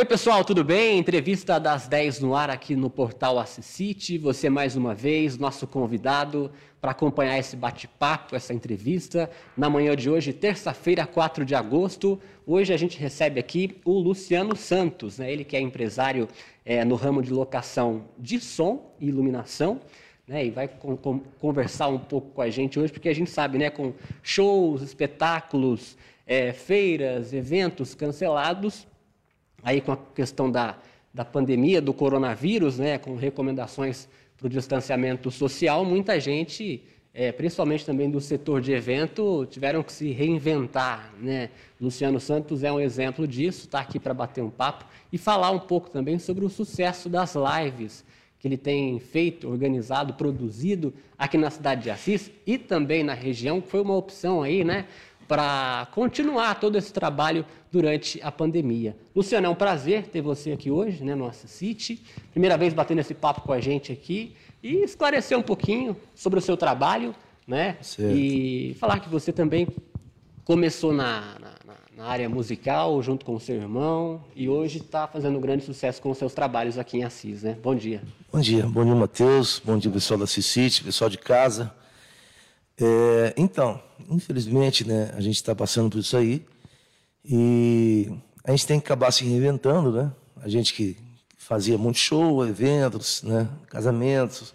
Oi, pessoal, tudo bem? Entrevista das 10 no ar aqui no portal Assisite. Você, mais uma vez, nosso convidado para acompanhar esse bate-papo, essa entrevista. Na manhã de hoje, terça-feira, 4 de agosto. Hoje a gente recebe aqui o Luciano Santos, né? ele que é empresário é, no ramo de locação de som e iluminação. Né, e vai com, com, conversar um pouco com a gente hoje, porque a gente sabe, né, com shows, espetáculos, é, feiras, eventos cancelados, aí com a questão da, da pandemia, do coronavírus, né, com recomendações para o distanciamento social, muita gente, é, principalmente também do setor de evento, tiveram que se reinventar. Né? Luciano Santos é um exemplo disso, está aqui para bater um papo e falar um pouco também sobre o sucesso das lives que ele tem feito, organizado, produzido aqui na cidade de Assis e também na região, que foi uma opção aí, né? Para continuar todo esse trabalho durante a pandemia. Luciano, é um prazer ter você aqui hoje, né, no Nossa City. Primeira vez batendo esse papo com a gente aqui e esclarecer um pouquinho sobre o seu trabalho, né? Certo. E falar que você também começou na, na, na área musical junto com o seu irmão e hoje está fazendo um grande sucesso com os seus trabalhos aqui em Assis, né? Bom dia. Bom dia, bom dia, Matheus. Bom dia, pessoal da Assis City, pessoal de casa. É, então, infelizmente, né, a gente está passando por isso aí e a gente tem que acabar se reinventando, né? A gente que fazia muito show, eventos, né, casamentos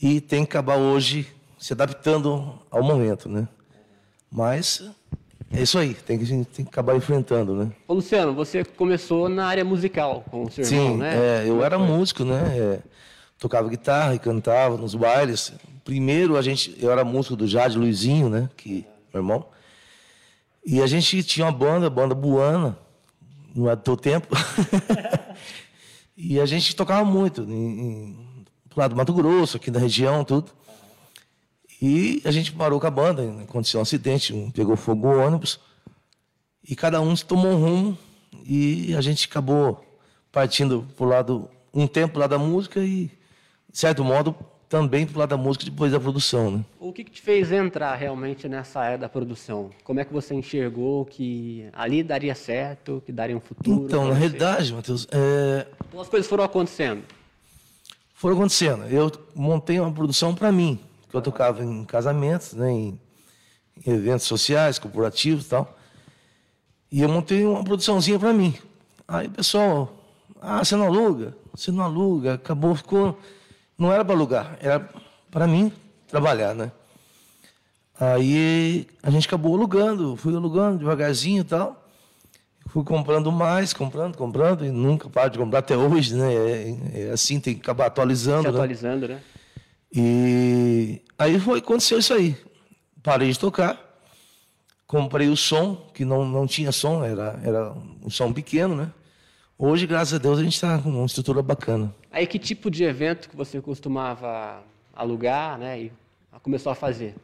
e tem que acabar hoje se adaptando ao momento, né? Mas é isso aí, tem que, a gente tem que acabar enfrentando, né? Ô Luciano, você começou na área musical com o seu Sim, irmão, né? É, eu era músico, né? É, tocava guitarra e cantava nos bailes. Primeiro a gente, eu era músico do Jade Luizinho, né, que meu irmão. E a gente tinha uma banda, banda Buana, não é do teu tempo. e a gente tocava muito em, em, pro lado do Mato Grosso, aqui da região, tudo. E a gente parou com a banda, aconteceu um acidente, pegou fogo o ônibus. E cada um tomou um rumo e a gente acabou partindo pro lado um tempo lá da música e de certo modo também para o lado da música depois da produção. Né? O que, que, te fez entrar realmente nessa área da produção? Como é que você enxergou que ali daria certo, que daria um futuro? Então, na realidade, Matheus... É... Então as coisas foram acontecendo? Foram acontecendo. Eu montei uma produção para mim, que eu tocava em casamentos, né, em, em eventos sociais, corporativos e tal. E eu montei uma produçãozinha para mim. Aí o pessoal, ah, você não aluga? Você não aluga? Acabou, ficou não era para alugar, era para mim trabalhar, né? Aí a gente acabou alugando, fui alugando devagarzinho e tal. Fui comprando mais, comprando, comprando, e nunca paro de comprar até hoje, né? É, é assim, tem que acabar atualizando. Se né? atualizando, né? E aí foi, aconteceu isso aí. Parei de tocar, comprei o som, que não, não tinha som, era, era um som pequeno, né? Hoje, graças a Deus, a gente está com uma estrutura bacana. Aí que tipo de evento que você costumava alugar, né? E começou a fazer?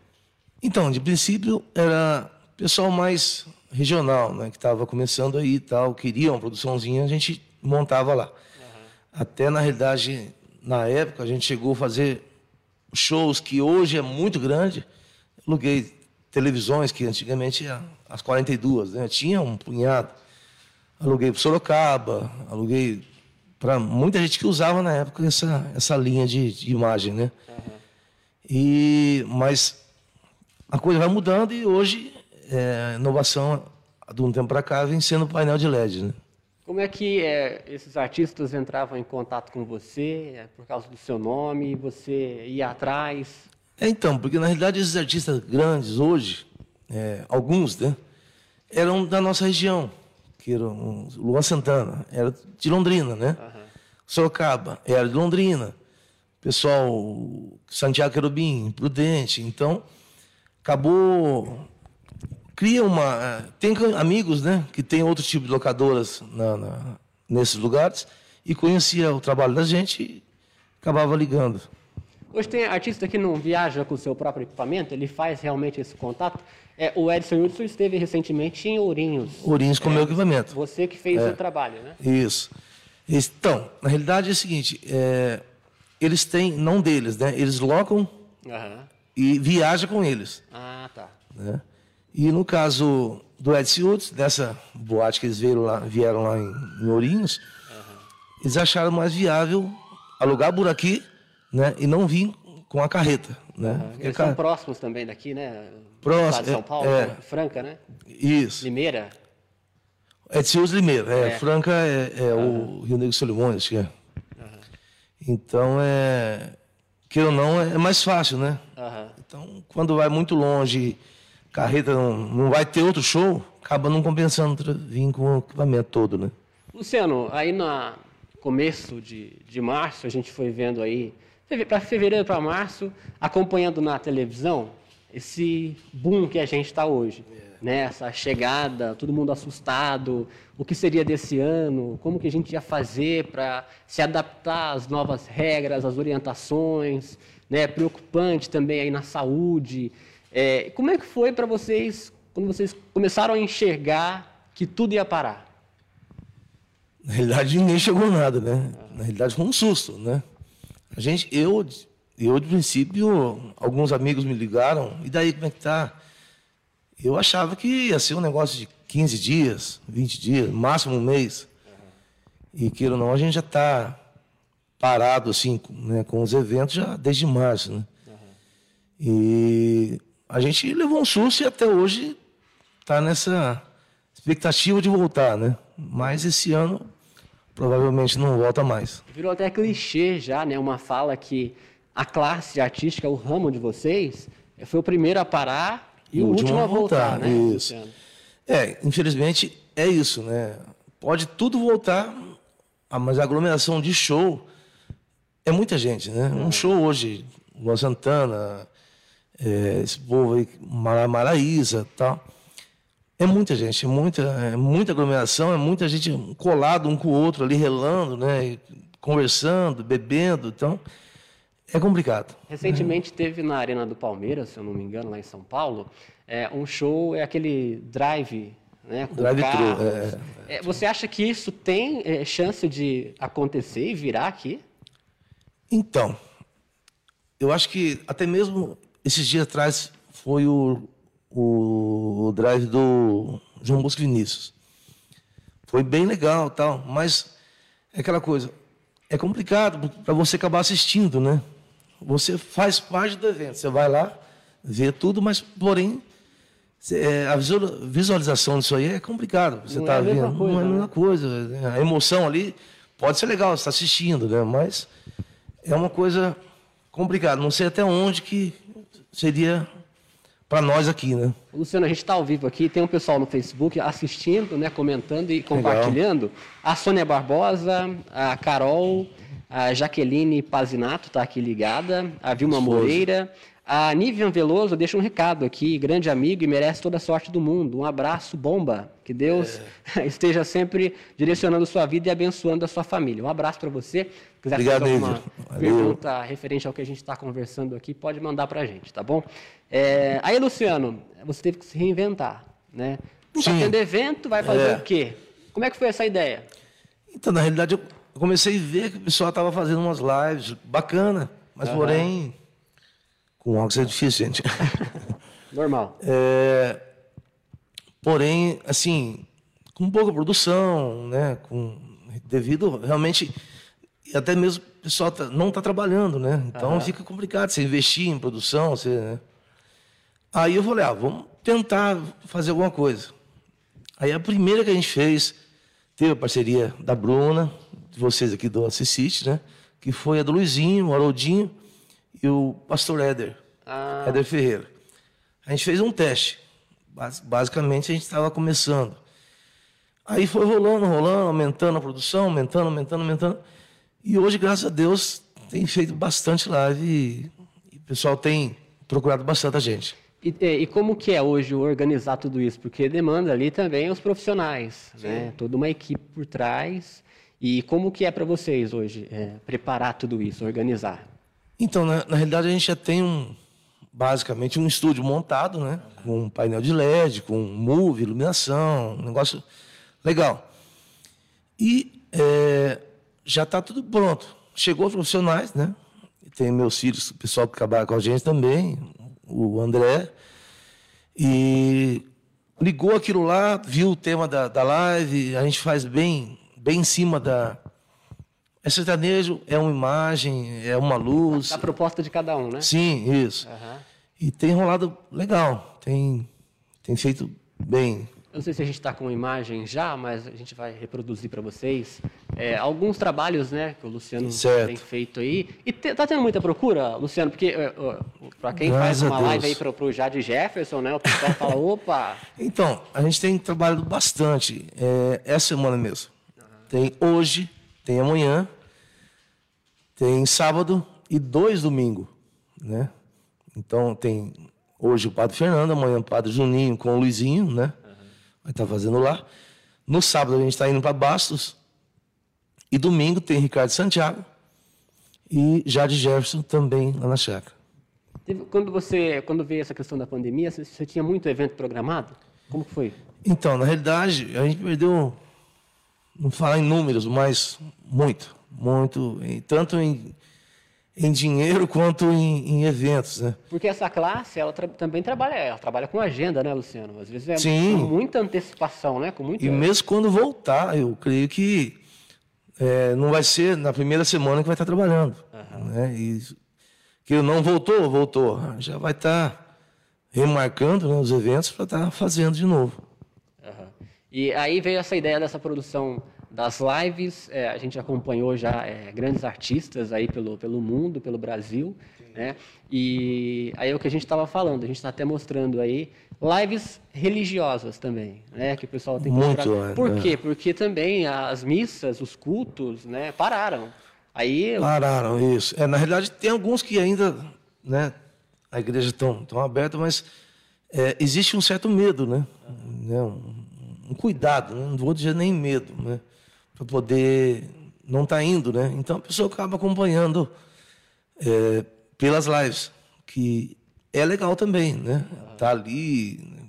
Então, de princípio era pessoal mais regional, né? Que estava começando aí e tal, queria uma produçãozinha, a gente montava lá. Uhum. Até na realidade, na época, a gente chegou a fazer shows que hoje é muito grande. Aluguei televisões que antigamente as 42, né? Tinha um punhado. Aluguei para Sorocaba, aluguei para muita gente que usava na época essa, essa linha de, de imagem, né? Uhum. E, mas a coisa vai mudando e hoje é, inovação de um tempo para cá vem sendo painel de LED, né? Como é que é, esses artistas entravam em contato com você é, por causa do seu nome? Você ia atrás? É, então, porque na realidade esses artistas grandes hoje, é, alguns, né, eram da nossa região que era um, Luan Santana, era de Londrina, né? Sorocaba, era de Londrina. Pessoal, Santiago Querubim, Prudente. Então, acabou. Cria uma. Tem amigos, né? Que tem outro tipo de locadoras na, na, nesses lugares e conhecia o trabalho da gente e acabava ligando. Hoje tem artista que não viaja com o seu próprio equipamento, ele faz realmente esse contato. É, o Edson Hudson esteve recentemente em Ourinhos. Ourinhos com o é, meu equipamento. Você que fez é. o trabalho, né? Isso. Então, na realidade é o seguinte, é, eles têm, não deles, né? Eles locam uhum. e viajam com eles. Ah, tá. Né? E no caso, do Edson Woods, dessa boate que eles vieram lá, vieram lá em, em Ourinhos, uhum. eles acharam mais viável alugar por aqui né, e não vir com a carreta. Né? Uhum. Eles são próximos também daqui, né? Próximo. de São Paulo, é, é, Franca, né? Isso. Limeira. Edson Woods Limeira. É, é. Franca é, é uhum. o Rio Negro Solimões, acho que é. Então, é, que ou não, é mais fácil, né? Uhum. Então, quando vai muito longe, carreta não, não vai ter outro show, acaba não compensando vir com o equipamento todo, né? Luciano, aí no começo de, de março, a gente foi vendo aí, para fevereiro para março, acompanhando na televisão esse boom que a gente está hoje. É. Né? Essa chegada, todo mundo assustado, o que seria desse ano, como que a gente ia fazer para se adaptar às novas regras, às orientações, né? preocupante também aí na saúde. É, como é que foi para vocês, quando vocês começaram a enxergar que tudo ia parar? Na realidade, ninguém chegou nada, né? Na realidade, foi um susto, né? A gente, eu, eu de princípio, alguns amigos me ligaram, e daí como é que tá? Eu achava que ia ser um negócio de 15 dias, 20 dias, máximo um mês. E queira ou não, a gente já está parado assim, né, com os eventos já desde março, né? E a gente levou um susto e até hoje está nessa expectativa de voltar, né? Mas esse ano provavelmente não volta mais. Virou até clichê já, né? Uma fala que a classe artística, o ramo de vocês, foi o primeiro a parar e o, o último a voltar, voltar né? Isso. É, infelizmente é isso, né? Pode tudo voltar, ah, mas a aglomeração de show é muita gente, né? Um show hoje, Luan Santana, é, esse povo aí, Mara, Maraísa tal. É muita gente, é muita, é muita aglomeração, é muita gente colado um com o outro ali, relando, né? Conversando, bebendo, então é complicado. Recentemente teve na Arena do Palmeiras, se eu não me engano, lá em São Paulo, é, um show, é aquele drive, né? Com drive carros. É, é, você acha que isso tem é, chance de acontecer e virar aqui? Então, eu acho que até mesmo esses dias atrás foi o, o, o drive do João Bosco Vinícius. Foi bem legal tal, mas é aquela coisa, é complicado para você acabar assistindo, né? Você faz parte do evento, você vai lá, vê tudo, mas porém é, a visualização disso aí é complicado. Você está é vendo, coisa, não é a mesma né? coisa. A emoção ali pode ser legal, você está assistindo, né? Mas é uma coisa complicada. Não sei até onde que seria para nós aqui, né? Luciano, a gente está ao vivo aqui, tem um pessoal no Facebook assistindo, né, comentando e compartilhando. Legal. A Sônia Barbosa, a Carol, a Jaqueline Pazinato está aqui ligada, a Vilma Esposa. Moreira, a Nivian Veloso deixa um recado aqui, grande amigo e merece toda a sorte do mundo. Um abraço, bomba. Que Deus é. esteja sempre direcionando sua vida e abençoando a sua família. Um abraço para você. Se quiser Obrigado, fazer alguma pergunta referente ao que a gente está conversando aqui, pode mandar para a gente, tá bom? É, aí, Luciano, você teve que se reinventar, né? Está tendo evento, vai fazer é. o quê? Como é que foi essa ideia? Então, na realidade, eu eu comecei a ver que o pessoal estava fazendo umas lives bacana, mas uhum. porém com óculos é difícil, gente. Normal. É, porém, assim, com pouca produção, né? Com, devido realmente até mesmo o pessoal tá, não está trabalhando, né? Então uhum. fica complicado você investir em produção, você, né? Aí eu falei, ah, vamos tentar fazer alguma coisa. Aí a primeira que a gente fez teve a parceria da Bruna, de vocês aqui do Assisite, né? Que foi a do Luizinho, o Haroldinho e o pastor Éder, ah. Éder Ferreira. A gente fez um teste. Basicamente, a gente estava começando. Aí foi rolando, rolando, aumentando a produção, aumentando, aumentando, aumentando. E hoje, graças a Deus, tem feito bastante live e, e o pessoal tem procurado bastante a gente. E, e, como que é hoje organizar tudo isso? Porque demanda ali também os profissionais, né? Toda uma equipe por trás. E como que é para vocês hoje é, preparar tudo isso, organizar? Então, na, na, realidade, a gente já tem um, basicamente um estúdio montado, né? Com um painel de LED, com move, iluminação, um negócio legal. E é, já está tudo pronto. Chegou os profissionais, né? Tem meus filhos, o pessoal que trabalha com a gente também, o André. E ligou aquilo lá, viu o tema da, da live, a gente faz bem, bem em cima da. É sertanejo, é uma imagem, é uma luz. A proposta de cada um, né? Sim, isso. Aham. E tem rolado legal, tem, tem feito bem. Eu não sei se a gente está com imagem já, mas a gente vai reproduzir para vocês é, alguns trabalhos né, que o Luciano Certo. tem feito aí. E te, tá tendo muita procura, Luciano? Porque para quem Graças faz uma live aí para o Jade Jefferson, né, o pessoal fala, opa, Então, a gente tem trabalhado bastante, é, essa semana mesmo. Tem hoje, tem amanhã, tem sábado e dois domingos, né? Então tem hoje o Padre Fernando, amanhã o Padre Juninho com o Luizinho, né? Vai estar fazendo lá. No sábado a gente está indo para Bastos. E domingo tem Ricardo Santiago e Jade Jefferson também lá na chácara. quando você, quando veio essa questão da pandemia, você, você tinha muito evento programado? Como foi? Então, na realidade, a gente perdeu, não falar em números, mas muito, muito, em- tanto em, em dinheiro quanto em, em eventos, né? Porque essa classe, ela tra- também trabalha, ela trabalha com agenda, né, Luciano? Às vezes é Sim. com muita antecipação, né? Com muita... E mesmo quando voltar, eu creio que é, não vai ser na primeira semana que vai estar trabalhando. Né? E que não voltou, voltou. Já vai estar remarcando né, os eventos para estar fazendo de novo. Aham. E aí veio essa ideia dessa produção das lives. é, a gente acompanhou já é, grandes artistas aí pelo, pelo mundo, pelo Brasil, né? E aí é o que a gente estava falando. A gente está até mostrando aí lives religiosas também, né? Que o pessoal tem que Muito, mostrar. é, Por é. quê? Porque também as missas, os cultos, né? Pararam. Aí Pararam, isso. É, na realidade, tem alguns que ainda, né, a igreja estão tão aberta, mas é, existe um certo medo, né? Né, Um, um cuidado, né? não vou dizer nem medo, né? Para poder não estar indo, né? Então a pessoa acaba acompanhando é, pelas lives, que é legal também, né? Tá ali né,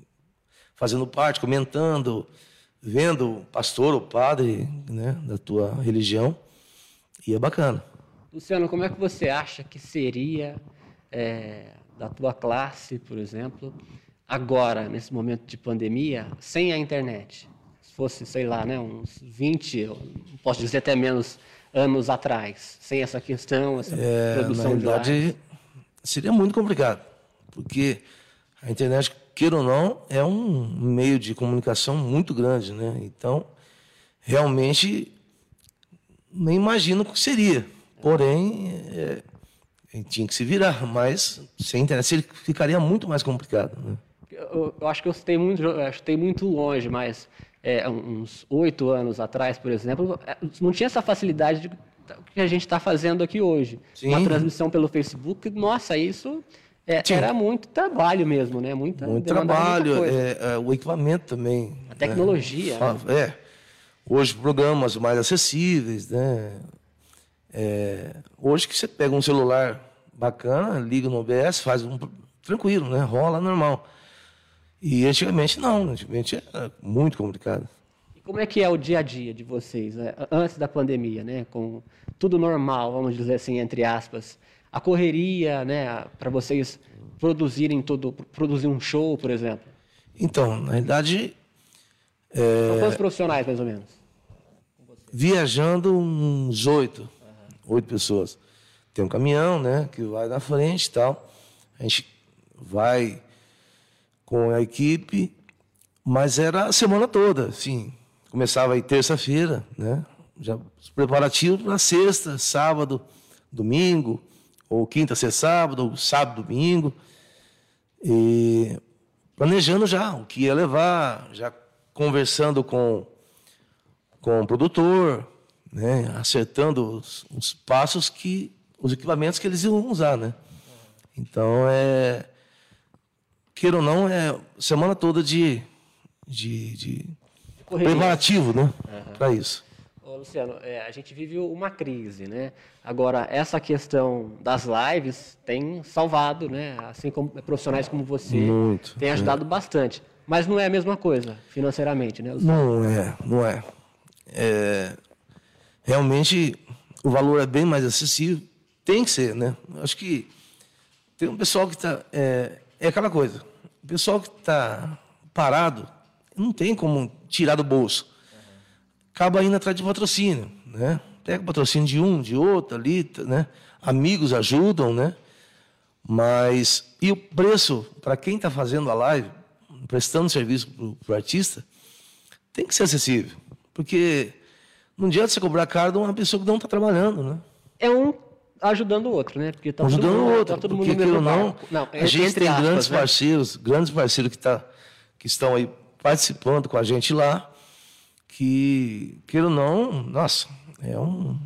fazendo parte, comentando, vendo o pastor ou padre, né, da tua religião. E é bacana. Luciano, como é que você acha que seria é, da tua classe, por exemplo, agora, nesse momento de pandemia, sem a internet? Se fosse, sei lá, né, uns 20, eu não posso dizer até menos anos atrás, sem essa questão, essa É, na produção de lives. realidade, seria muito complicado, porque a internet, queira ou não, é um meio de comunicação muito grande, né? Então, realmente, nem imagino o que seria. Porém, é, tinha que se virar, mas sem internet ficaria muito mais complicado. Né? Eu, eu acho que eu citei muito, eu chutei muito longe, mas é, uns oito anos atrás, por exemplo, é, não tinha essa facilidade de, que a gente está fazendo aqui hoje. Sim. Uma transmissão pelo Facebook, nossa, isso é, era muito trabalho mesmo, né? Muita, Muito trabalho, é, é, o equipamento também. A tecnologia, né? É. Hoje, programas mais acessíveis, né? É, hoje que você pega um celular bacana, liga no OBS, faz um tranquilo, né? Rola normal. E antigamente não, antigamente era muito complicado. E como é que é o dia a dia de vocês, né? antes da pandemia, né? Com tudo normal, vamos dizer assim, entre aspas. A correria, né? Para vocês produzirem todo, produzir um show, por exemplo. Então, na realidade, São quantos profissionais, mais ou menos? viajando uns oito, oito pessoas. Tem um caminhão, né, que vai na frente e tal. A gente vai com a equipe, mas era a semana toda, assim. Começava aí terça-feira, né, já os preparativos para sexta, sábado, domingo, ou quinta, sexta, sábado, ou sábado, domingo. E planejando já o que ia levar, já conversando com com o produtor, né, acertando os, os passos que os equipamentos que eles iam usar, né? Então é queira ou não é semana toda de de, de preparativo, né, para isso. Ô, Luciano, é, a gente vive uma crise, né? Agora, essa questão das lives tem salvado, né? Assim como profissionais como você Muito, tem ajudado bastante. Mas não é a mesma coisa financeiramente, né? Luciano? Não é, não é. É, realmente o valor é bem mais acessível. Tem que ser, né? Acho que tem um pessoal que está. É, é aquela coisa. O pessoal que está parado não tem como tirar do bolso. Acaba indo atrás de patrocínio, né? Pega o patrocínio de um, de outro ali, né? Amigos ajudam, né? Mas e o preço para quem está fazendo a live, prestando serviço para o artista, tem que ser acessível, porque não adianta você cobrar caro de uma pessoa que não está trabalhando, né? É um ajudando o outro, né? Porque tá ajudando o outro, tá todo mundo porque no não, não, a gente tem aspas, grandes né? parceiros, grandes parceiros que, tá, que estão aí participando com a gente lá, que, queira ou não, nossa, é um.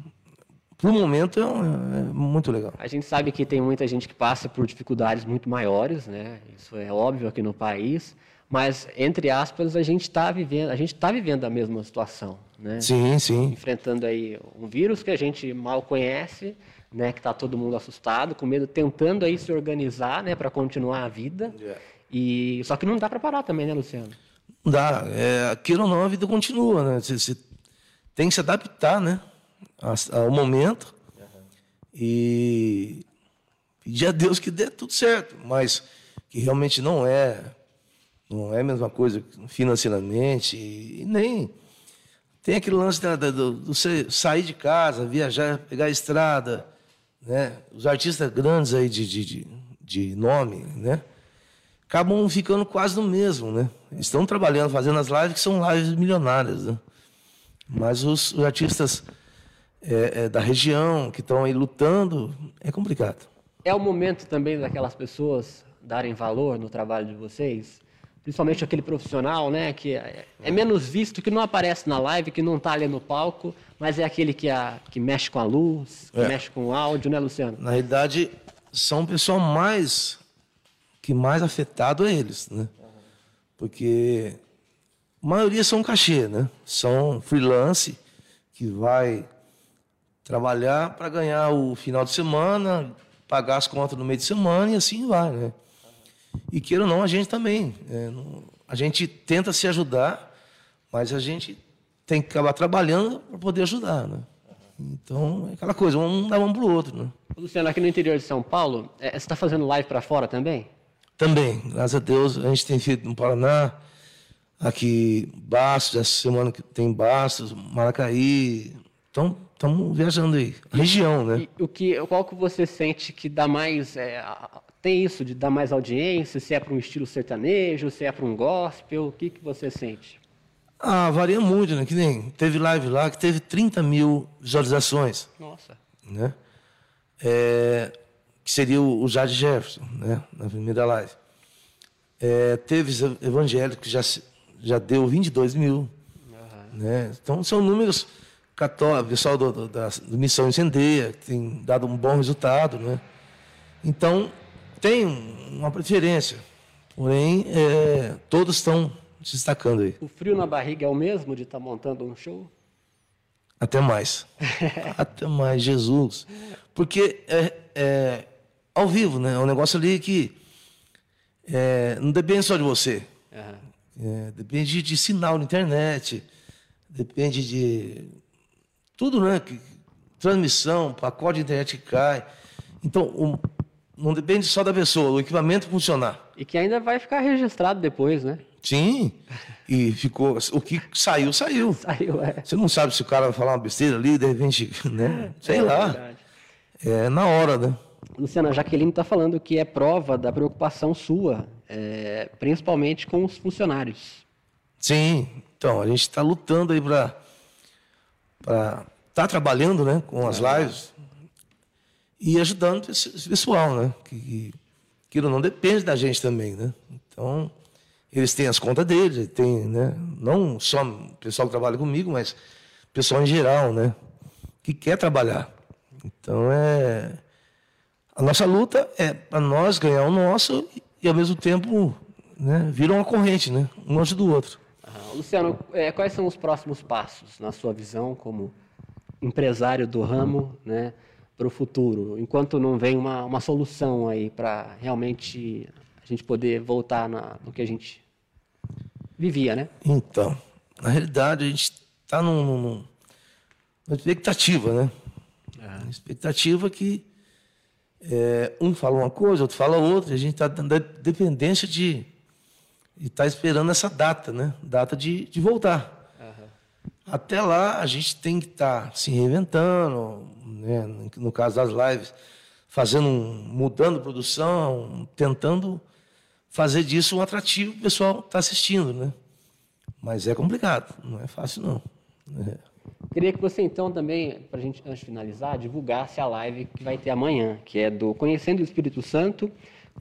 Por momento é, é, muito legal. A gente sabe que tem muita gente que passa por dificuldades muito maiores, né? Isso é óbvio aqui no país, mas entre aspas a gente está vivendo, a gente está vivendo a mesma situação, né? Sim, sim. Enfrentando aí um vírus que a gente mal conhece, né? Que está todo mundo assustado, com medo, tentando aí se organizar, né? Para continuar a vida. Yeah. E só que não dá para parar também, né, Luciano? Não dá. É, aquilo ou não, a vida continua, né? Você, você tem que se adaptar, né? Ao momento. Uhum. E pedir a Deus que dê tudo certo. Mas que realmente não é. Não é a mesma coisa financeiramente. E nem. Tem aquele lance da, da, do, do você sair de casa, viajar, pegar a estrada. Né? Os artistas grandes aí de, de, de, de nome, né? acabam ficando quase no mesmo, né? Estão trabalhando, fazendo as lives que são lives milionárias, né? Mas os, os artistas é, é, da região que estão aí lutando é complicado. É o momento também daquelas pessoas darem valor no trabalho de vocês, principalmente aquele profissional, né, que é, é menos visto, que não aparece na live, que não está ali no palco, mas é aquele que, a, que mexe com a luz, que é. mexe com o áudio, né, Luciano? Na realidade, são o pessoal mais que mais afetado é eles, né? Porque a maioria são cachê, né? São freelance que vai trabalhar para ganhar o final de semana, pagar as contas no meio de semana e assim vai, né? E queira ou não, a gente também. É, não, a gente tenta se ajudar, mas a gente tem que acabar trabalhando para poder ajudar, né? Então, é aquela coisa, um dá um para o outro, né? Luciano, aqui no interior de São Paulo, é, você está fazendo live para fora também? Também, graças a Deus, a gente tem feito no Paraná, aqui Bastos, essa semana que tem Bastos, Maracaí. Então, estamos viajando aí. Região, né? E o que, qual que você sente que dá mais. É, tem isso de dar mais audiência? Se é para um estilo sertanejo, se é para um gospel, o que, que você sente? Ah, varia muito, né? Que nem teve live lá que teve 30 mil visualizações. Nossa. Né? É, que seria o, Jade Jefferson, né, na primeira live. É, teve evangélico que já, já deu 22 mil. Uhum. Né? Então, são números católicos, pessoal do, do, da do Missão Incendeia, que tem dado um bom resultado. Né? Então, tem uma preferência, porém, é, todos estão se destacando aí. O frio na barriga é o mesmo de estar tá montando um show? Até mais. Até mais, Jesus. Porque é, é, ao vivo, né? É um negócio ali que é, não depende só de você. Uhum. É, depende de sinal na internet, depende de tudo, né? Que, transmissão, pacote de internet que cai. Então, o, não depende só da pessoa, o equipamento funcionar. E que ainda vai ficar registrado depois, né? Sim. E ficou. O que saiu, saiu. Saiu, é. Você não sabe se o cara vai falar uma besteira ali, de repente, né? Sei é, lá. Verdade. É na hora, né? Luciana, a Jaqueline está falando que é prova da preocupação sua, é, principalmente com os funcionários. Sim, então, a gente está lutando aí para estar tá trabalhando né, com as lives e ajudando esse, pessoal, né? Que, que não depende da gente também, né? Então, eles têm as contas deles, tem, né? Não só o pessoal que trabalha comigo, mas o pessoal em geral, né? Que quer trabalhar. Então, é a nossa luta é para nós ganhar o nosso e, ao mesmo tempo, né, viram uma corrente, né, um longe do outro. Luciano, é, quais são os próximos passos, na sua visão, como empresário do ramo, né, para o futuro? Enquanto não vem uma, uma solução aí para realmente gente poder voltar na, no que a gente vivia, né? Então, na realidade, a gente está num, num, numa expectativa, né? Uhum. Uma expectativa que é, um fala uma coisa, outro fala outra, a gente está dando dependência de, E está esperando essa data, né? Data de, de voltar. Até lá, a gente tem que estar tá se reinventando, né? no caso das lives, fazendo, mudando produção, tentando fazer disso um atrativo para o pessoal estar tá assistindo, né? Mas é complicado, não é fácil não. É. Queria que você então também, para a gente antes de finalizar, divulgasse a live que vai ter amanhã, que é do Conhecendo o Espírito Santo,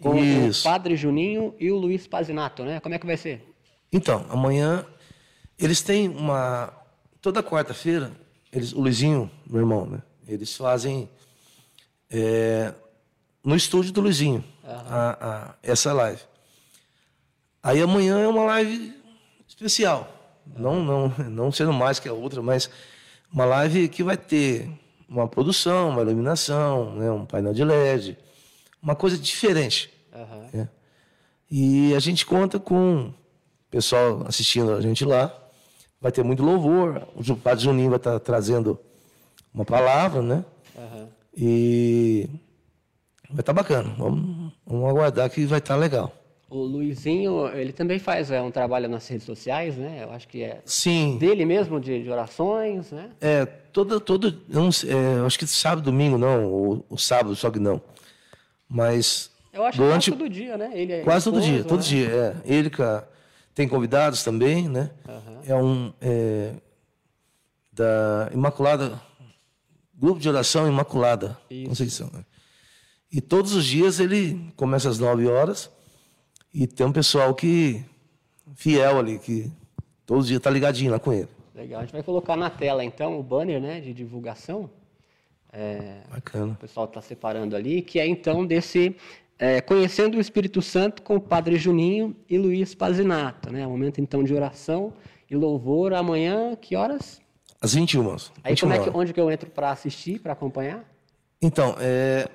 com Isso. o Padre Juninho e o Luiz Pazinato, né? Como é que vai ser? Então, amanhã eles têm uma toda quarta-feira, eles, o Luizinho, meu irmão, né? Eles fazem é, no estúdio do Luizinho a, a, essa live. Aí amanhã é uma live especial. Não, não, não sendo mais que a outra, mas uma live que vai ter uma produção, uma iluminação, né, um painel de LED, uma coisa diferente. Uhum. Né? E a gente conta com o pessoal assistindo a gente lá. Vai ter muito louvor. O Padre Juninho vai estar trazendo uma palavra, né? Uhum. E vai estar bacana. Vamos, vamos aguardar que vai estar legal. O Luizinho, ele também faz é, um trabalho nas redes sociais, né? Eu acho que é Sim. dele mesmo, de, de orações, né? É, todo, todo não, é, acho que sábado, domingo não, ou, ou, sábado, só que não. Mas... Eu acho durante, quase todo dia, né? Ele é quase todo dia, todo né? dia, é. Ele tem convidados também, né? Uhum. É um... É, da Imaculada... Grupo de Oração Imaculada Isso. Conceição. Né? E todos os dias ele começa às 9 horas e tem um pessoal que fiel ali, que todos os dias está ligadinho lá com ele. Legal. A gente vai colocar na tela, então, o banner né, de divulgação. É, Bacana. O pessoal está separando ali, que é, então, desse é, Conhecendo o Espírito Santo com o Padre Juninho e Luiz Pazinato. Né? momento, então, de oração e louvor. Amanhã, que horas? Às 21. Aí, 21 como é que, onde que eu entro para assistir, para acompanhar? Então, é,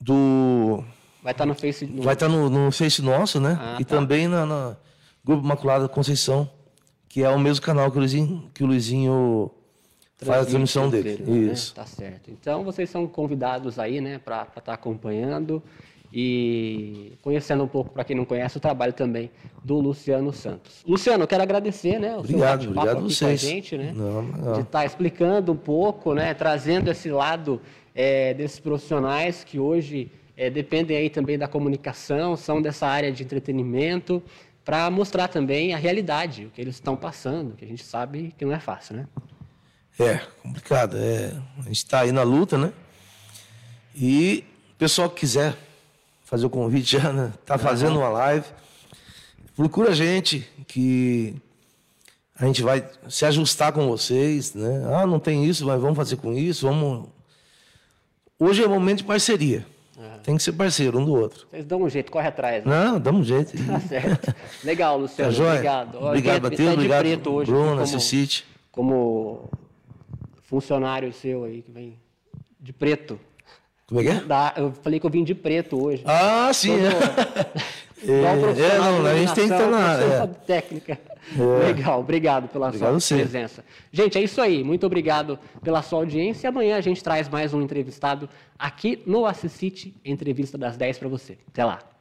do Vai estar tá no Face. No... Vai estar tá no, no Face nosso, né? Ah, e tá. também na, na, Grupo Imaculada Conceição, que é o mesmo canal que o Luizinho, que o Luizinho faz a transmissão dele. Né? Isso. Tá certo. Então vocês são convidados aí, né, para estar tá acompanhando e conhecendo um pouco, para quem não conhece, o trabalho também do Luciano Santos. Luciano, quero agradecer, né? O obrigado, seu obrigado aqui vocês. com a gente, né? Não, não. De estar tá explicando um pouco, né? Trazendo esse lado é, desses profissionais que hoje é, dependem aí também da comunicação, são dessa área de entretenimento, para mostrar também a realidade, o que eles estão passando, que a gente sabe que não é fácil, né? É, complicado. É, a gente está aí na luta, né? E o pessoal que quiser fazer o convite já, né? Tá fazendo uhum. uma live. Procura a gente que a gente vai se ajustar com vocês, né? Ah, não tem isso, mas vamos fazer com isso, vamos. Hoje é momento de parceria. Uhum. Tem que ser parceiro um do outro. Vocês dão um jeito, corre atrás. Né? Não, damos um jeito. Tá certo. Legal, Luciano. Tá obrigado. Obrigado, Matheus. Obrigado, preto hoje, Bruno, como, Como funcionário seu aí, que vem de preto. Como é que é? Da, eu falei que eu vim de preto hoje. Ah, sim. Todo, é, é, não, a gente tem que estar na. É. Técnica. É. Legal, obrigado pela obrigado sua presença. Gente, é isso aí. Muito obrigado pela sua audiência. Amanhã a gente traz mais um entrevistado aqui no Assisite Entrevista das 10 para você. Até lá.